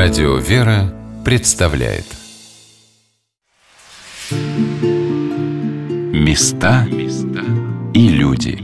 Радио «Вера» представляет. Места и люди.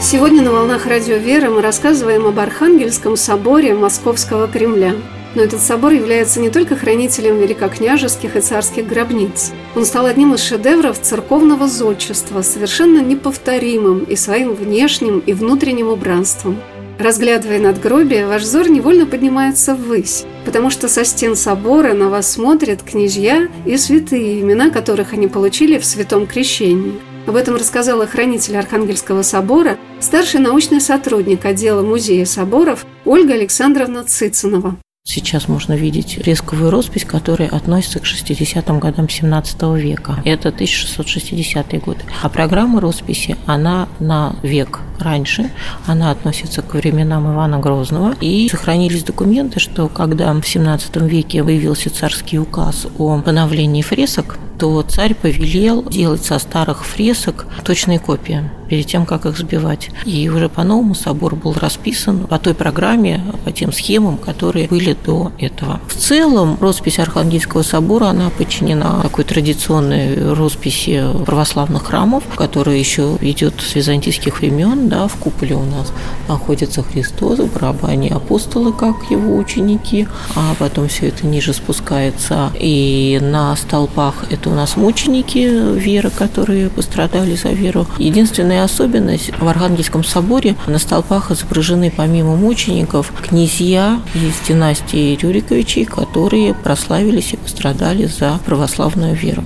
Сегодня на «Волнах Радио Вера» мы рассказываем об Архангельском соборе Московского Кремля – но этот собор является не только хранителем великокняжеских и царских гробниц. Он стал одним из шедевров церковного зодчества, совершенно неповторимым и своим внешним и внутренним убранством. Разглядывая надгробие, ваш взор невольно поднимается ввысь, потому что со стен собора на вас смотрят князья и святые, имена которых они получили в святом крещении. Об этом рассказала хранитель Архангельского собора, старший научный сотрудник отдела музея соборов Ольга Александровна Цицинова. Сейчас можно видеть резковую роспись, которая относится к 60-м годам 17 века. Это 1660-е годы. А программа росписи, она на век раньше, она относится к временам Ивана Грозного. И сохранились документы, что когда в 17 веке появился царский указ о поновлении фресок, то царь повелел делать со старых фресок точные копии перед тем, как их сбивать. И уже по-новому собор был расписан по той программе, по тем схемам, которые были до этого. В целом, роспись Архангельского собора, она подчинена такой традиционной росписи православных храмов, которая еще идет с византийских времен. Да, в куполе у нас находится Христос, в барабане апостолы, как его ученики, а потом все это ниже спускается. И на столпах это у нас мученики веры, которые пострадали за веру. Единственное Главная особенность в Архангельском соборе на столпах изображены помимо мучеников князья из династии Рюриковичей, которые прославились и пострадали за православную веру.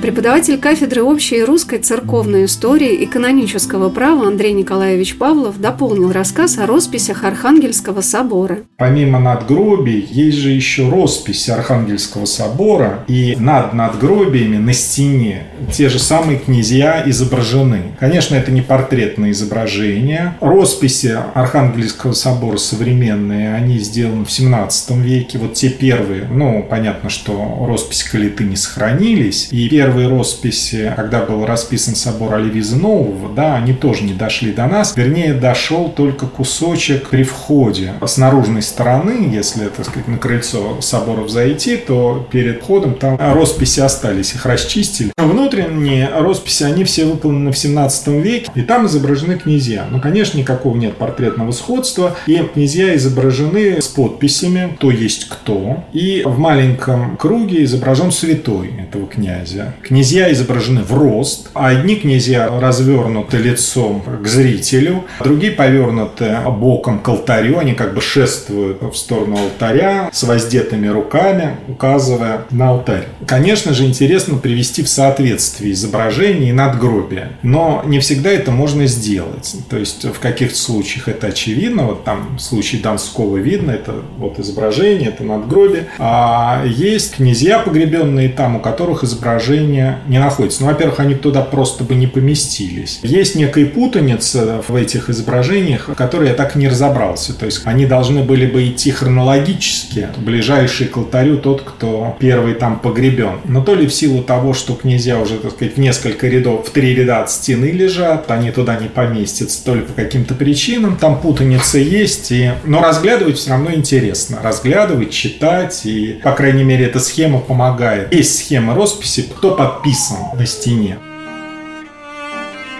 Преподаватель кафедры общей русской церковной истории и канонического права Андрей Николаевич Павлов дополнил рассказ о росписях Архангельского собора. Помимо надгробий, есть же еще роспись Архангельского собора, и над надгробиями на стене те же самые князья изображены. Конечно, это не портретное изображение. Росписи Архангельского собора современные, они сделаны в 17 веке. Вот те первые, ну, понятно, что росписи Калиты не сохранились. И первые первые росписи, когда был расписан собор Оливиза Нового, да, они тоже не дошли до нас. Вернее, дошел только кусочек при входе. С наружной стороны, если, так сказать, на крыльцо соборов зайти, то перед входом там росписи остались, их расчистили. Внутренние росписи, они все выполнены в 17 веке, и там изображены князья. Ну, конечно, никакого нет портретного сходства, и князья изображены с подписями, кто есть кто, и в маленьком круге изображен святой этого князя. Князья изображены в рост, а одни князья развернуты лицом к зрителю, другие повернуты боком к алтарю, они как бы шествуют в сторону алтаря с воздетыми руками, указывая на алтарь. Конечно же, интересно привести в соответствие изображение и надгробие, но не всегда это можно сделать. То есть в каких-то случаях это очевидно, вот там в случае Донского видно, это вот изображение, это надгробие, а есть князья погребенные там, у которых изображение решения не находится. Ну, во-первых, они туда просто бы не поместились. Есть некая путаница в этих изображениях, в я так не разобрался. То есть они должны были бы идти хронологически. Ближайший к алтарю тот, кто первый там погребен. Но то ли в силу того, что князья уже, так сказать, в несколько рядов, в три ряда от стены лежат, они туда не поместятся, то ли по каким-то причинам. Там путаница есть. И... Но разглядывать все равно интересно. Разглядывать, читать. И, по крайней мере, эта схема помогает. Есть схема росписи, кто подписан на стене.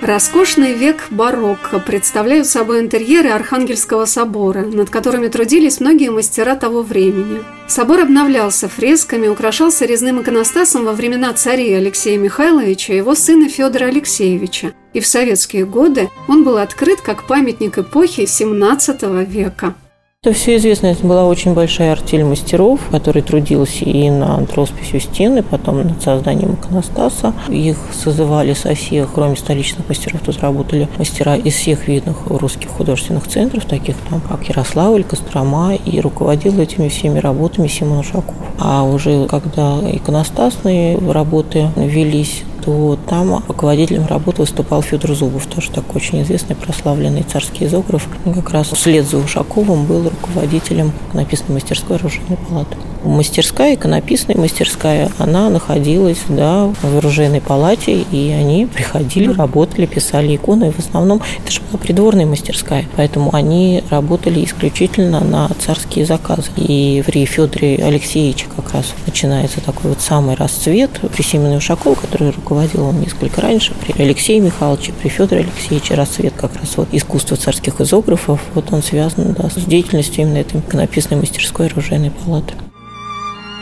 Роскошный век барокко представляют собой интерьеры Архангельского собора, над которыми трудились многие мастера того времени. Собор обновлялся фресками, украшался резным иконостасом во времена царей Алексея Михайловича и его сына Федора Алексеевича, и в советские годы он был открыт как памятник эпохи XVII века. Это все известно. Это была очень большая артель мастеров, которые трудились и над росписью стены, потом над созданием иконостаса. Их созывали со всех, кроме столичных мастеров, тут работали мастера из всех видных русских художественных центров, таких там, как Ярославль, Кострома, и руководил этими всеми работами Симон Ушаков. А уже когда иконостасные работы велись, то там руководителем работы выступал Федор Зубов, тоже такой очень известный, прославленный царский изограф. Как раз вслед за Ушаковым был руководителем написанной мастерской оружейной палаты. Мастерская, иконописная мастерская, она находилась да, в оружейной палате, и они приходили, работали, писали иконы. В основном это же была придворная мастерская, поэтому они работали исключительно на царские заказы. И при Федоре Алексеевиче как раз начинается такой вот самый расцвет. При Семене Ушакову, который руководил он несколько раньше, при Алексее Михайловиче, при Федоре Алексеевиче расцвет как раз вот искусства царских изографов, вот он связан да, с деятельностью именно этой иконописной мастерской оружейной палаты.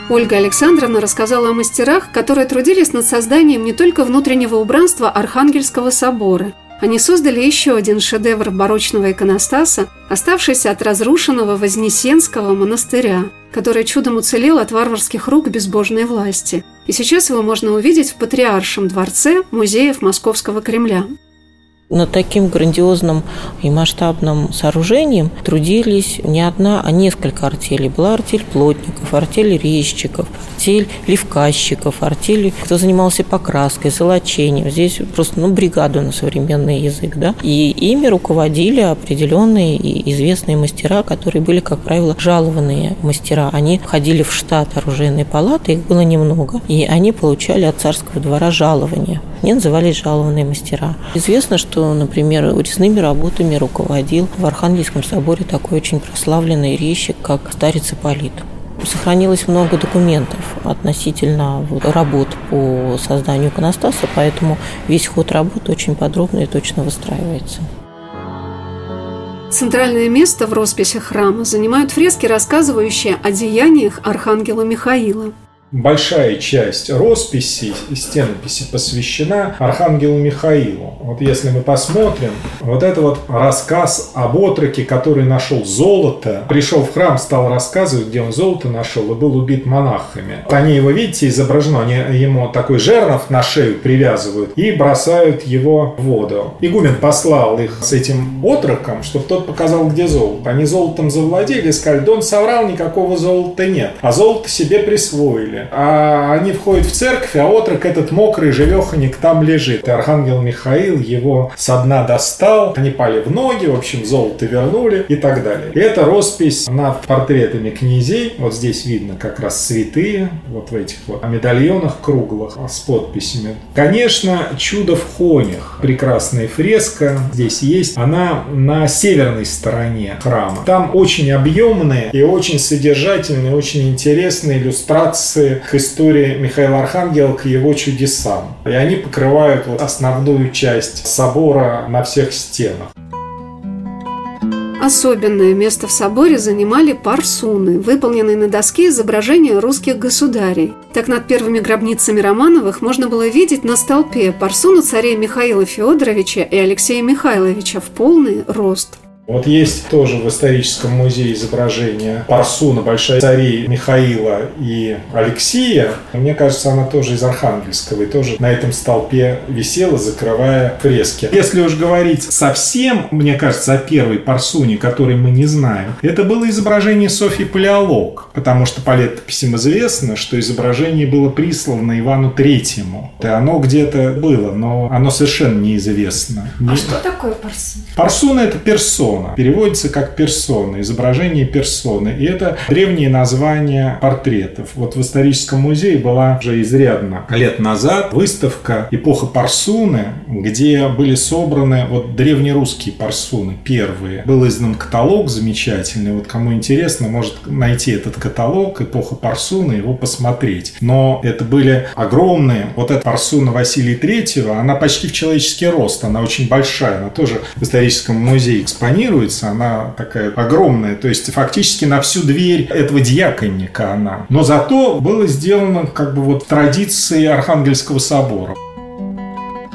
Ольга Александровна рассказала о мастерах, которые трудились над созданием не только внутреннего убранства Архангельского собора. Они создали еще один шедевр барочного иконостаса, оставшийся от разрушенного Вознесенского монастыря, который чудом уцелел от варварских рук безбожной власти. И сейчас его можно увидеть в Патриаршем дворце музеев Московского Кремля. Над таким грандиозным и масштабным сооружением трудились не одна, а несколько артелей. Была артель плотников, артель резчиков, артель левказчиков, артель, кто занимался покраской, золочением. Здесь просто ну, бригаду на современный язык. Да? И ими руководили определенные и известные мастера, которые были, как правило, жалованные мастера. Они входили в штат оружейной палаты, их было немного, и они получали от царского двора жалования. Они назывались жалованные мастера. Известно, что, например, резными работами руководил в Архангельском соборе такой очень прославленный резчик, как старец Ипполит. Сохранилось много документов относительно работ по созданию иконостаса, поэтому весь ход работы очень подробно и точно выстраивается. Центральное место в росписях храма занимают фрески, рассказывающие о деяниях архангела Михаила большая часть росписи, стенописи посвящена Архангелу Михаилу. Вот если мы посмотрим, вот это вот рассказ об отроке, который нашел золото, пришел в храм, стал рассказывать, где он золото нашел и был убит монахами. Они его, видите, изображено, они ему такой жернов на шею привязывают и бросают его в воду. Игумен послал их с этим отроком, чтобы тот показал, где золото. Они золотом завладели, сказали, да он соврал, никакого золота нет. А золото себе присвоили церкви. А они входят в церковь, а отрок этот мокрый, живеханик там лежит. И архангел Михаил его со дна достал, они пали в ноги, в общем, золото вернули и так далее. И это роспись над портретами князей. Вот здесь видно как раз святые, вот в этих вот медальонах круглых с подписями. Конечно, чудо в конях. Прекрасная фреска здесь есть. Она на северной стороне храма. Там очень объемные и очень содержательные, очень интересные иллюстрации к истории Михаила Архангела, к его чудесам. И они покрывают вот основную часть собора на всех стенах. Особенное место в соборе занимали парсуны, выполненные на доске изображения русских государей. Так над первыми гробницами Романовых можно было видеть на столпе парсуну царей Михаила Федоровича и Алексея Михайловича в полный рост – вот есть тоже в историческом музее изображение Парсуна, большая царей Михаила и Алексия. Мне кажется, она тоже из Архангельского и тоже на этом столпе висела, закрывая фрески. Если уж говорить совсем, мне кажется, о первой Парсуне, которой мы не знаем, это было изображение Софьи Палеолог, потому что по летописям известно, что изображение было прислано Ивану Третьему. И оно где-то было, но оно совершенно неизвестно. А не... что такое Парсуна? Парсуна – это персона персона. Переводится как персона, изображение персоны. И это древние названия портретов. Вот в историческом музее была уже изрядно лет назад выставка «Эпоха парсуны», где были собраны вот древнерусские парсуны, первые. Был издан каталог замечательный. Вот кому интересно, может найти этот каталог «Эпоха парсуны», его посмотреть. Но это были огромные. Вот эта парсуна Василия Третьего, она почти в человеческий рост, она очень большая. Она тоже в историческом музее экспонирована планируется, она такая огромная, то есть фактически на всю дверь этого диаконника она. Но зато было сделано как бы вот традиции Архангельского собора.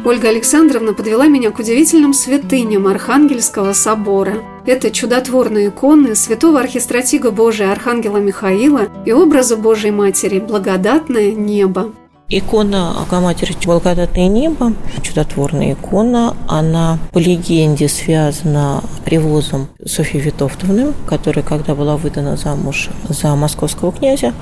Ольга Александровна подвела меня к удивительным святыням Архангельского собора. Это чудотворные иконы святого архистратига Божия Архангела Михаила и образа Божьей Матери «Благодатное небо». Икона Богоматери Благодатное небо, чудотворная икона, она по легенде связана привозом Софьи Витовтовны, которая, когда была выдана замуж за московского князя,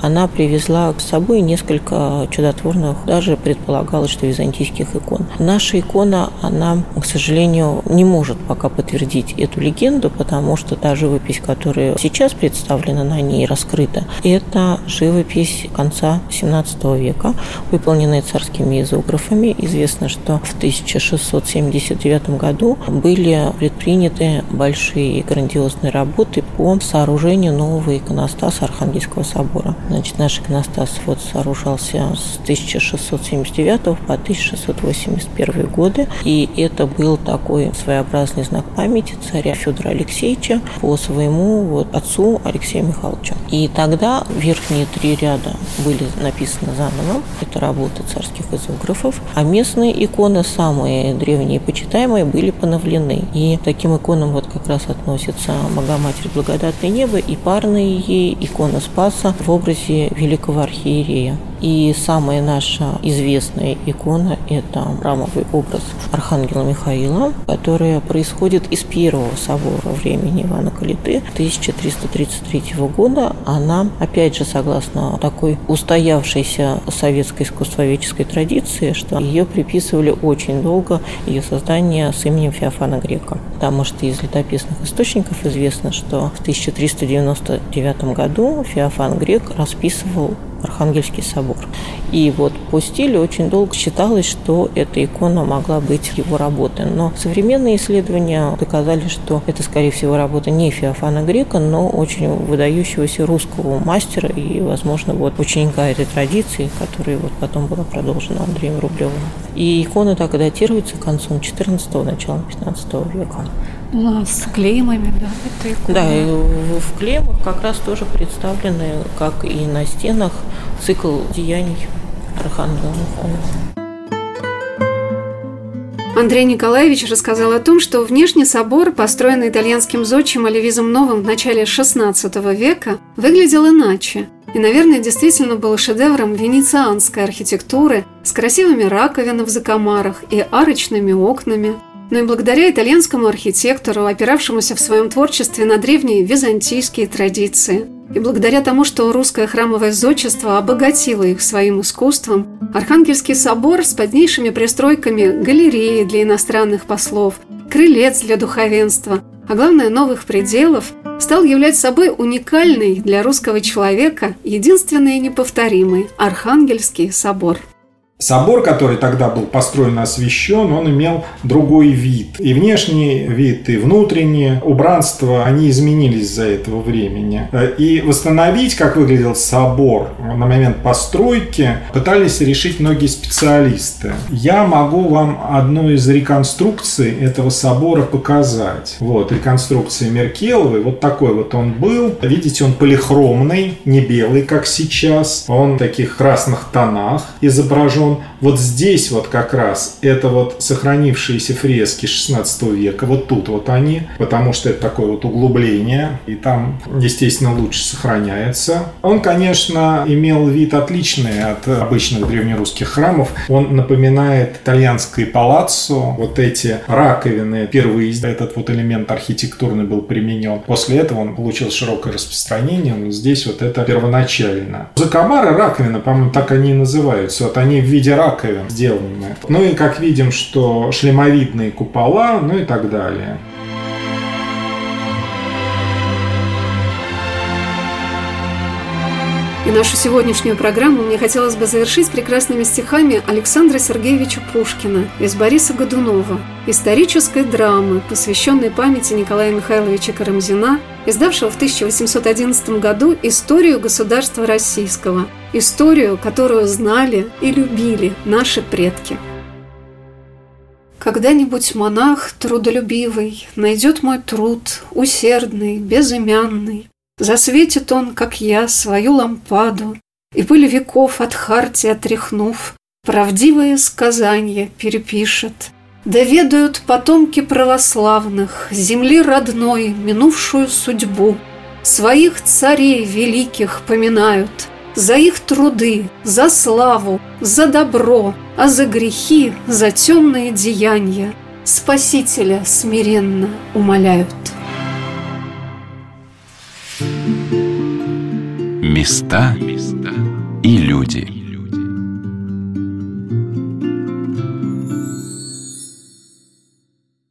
она привезла с собой несколько чудотворных, даже предполагалось, что византийских икон. Наша икона, она, к сожалению, не может пока подтвердить эту легенду, потому что та живопись, которая сейчас представлена на ней, раскрыта, это живопись конца XVII века, выполненные царскими изографами. Известно, что в 1679 году были предприняты большие и грандиозные работы по сооружению нового иконостаса Архангельского собора. Значит, наш иконостас вот сооружался с 1679 по 1681 годы, и это был такой своеобразный знак памяти царя Федора Алексеевича по своему вот отцу Алексею Михайловичу. И тогда верхние три ряда были написаны заново, это работы царских изографов, а местные иконы, самые древние и почитаемые, были поновлены. И таким иконам вот как раз относятся Богоматерь Благодатное Небо и парные ей икона Спаса в образе великого архиерея. И самая наша известная икона – это храмовый образ Архангела Михаила, которая происходит из первого собора времени Ивана Калиты 1333 года. Она, опять же, согласно такой устоявшейся советской искусствоведческой традиции, что ее приписывали очень долго, ее создание с именем Феофана Грека. Потому что из летописных источников известно, что в 1399 году Феофан Грек расписывал Архангельский собор. И вот по стилю очень долго считалось, что эта икона могла быть его работой. Но современные исследования доказали, что это, скорее всего, работа не Феофана Грека, но очень выдающегося русского мастера и, возможно, вот ученика этой традиции, которая вот потом была продолжена Андреем Рублевым. И икона так датируется концом XIV началом XV века. Ну, с клеймами, да, это икона. Да, и в клеймах как раз тоже представлены, как и на стенах, цикл деяний Михаила. Андрей Николаевич рассказал о том, что внешний собор, построенный итальянским зодчим Оливизом Новым в начале XVI века, выглядел иначе. И, наверное, действительно был шедевром венецианской архитектуры с красивыми раковинами в закомарах и арочными окнами – но и благодаря итальянскому архитектору, опиравшемуся в своем творчестве на древние византийские традиции. И благодаря тому, что русское храмовое зодчество обогатило их своим искусством, Архангельский собор с поднейшими пристройками галереи для иностранных послов, крылец для духовенства, а главное новых пределов, стал являть собой уникальный для русского человека, единственный и неповторимый Архангельский собор. Собор, который тогда был построен и освящен, он имел другой вид. И внешний вид, и внутреннее убранство, они изменились за этого времени. И восстановить, как выглядел собор на момент постройки, пытались решить многие специалисты. Я могу вам одну из реконструкций этого собора показать. Вот, реконструкция Меркеловой. Вот такой вот он был. Видите, он полихромный, не белый, как сейчас. Он в таких красных тонах изображен он вот здесь вот как раз это вот сохранившиеся фрески 16 века, вот тут вот они, потому что это такое вот углубление, и там, естественно, лучше сохраняется. Он, конечно, имел вид отличный от обычных древнерусских храмов. Он напоминает итальянское палаццо, вот эти раковины, впервые этот вот элемент архитектурный был применен. После этого он получил широкое распространение, но здесь вот это первоначально. Закомары раковины, по-моему, так они и называются. Вот они в виде виде раковин сделаны. Ну и как видим, что шлемовидные купола, ну и так далее. И нашу сегодняшнюю программу мне хотелось бы завершить прекрасными стихами Александра Сергеевича Пушкина из Бориса Годунова, исторической драмы, посвященной памяти Николая Михайловича Карамзина, издавшего в 1811 году «Историю государства российского», историю, которую знали и любили наши предки. Когда-нибудь монах трудолюбивый найдет мой труд, усердный, безымянный, Засветит он, как я, свою лампаду, И пыль веков от харти отряхнув, Правдивые сказания перепишет. Доведают потомки православных Земли родной минувшую судьбу, Своих царей великих поминают, За их труды, за славу, за добро, а за грехи, за темные деяния Спасителя смиренно умоляют. Места и люди.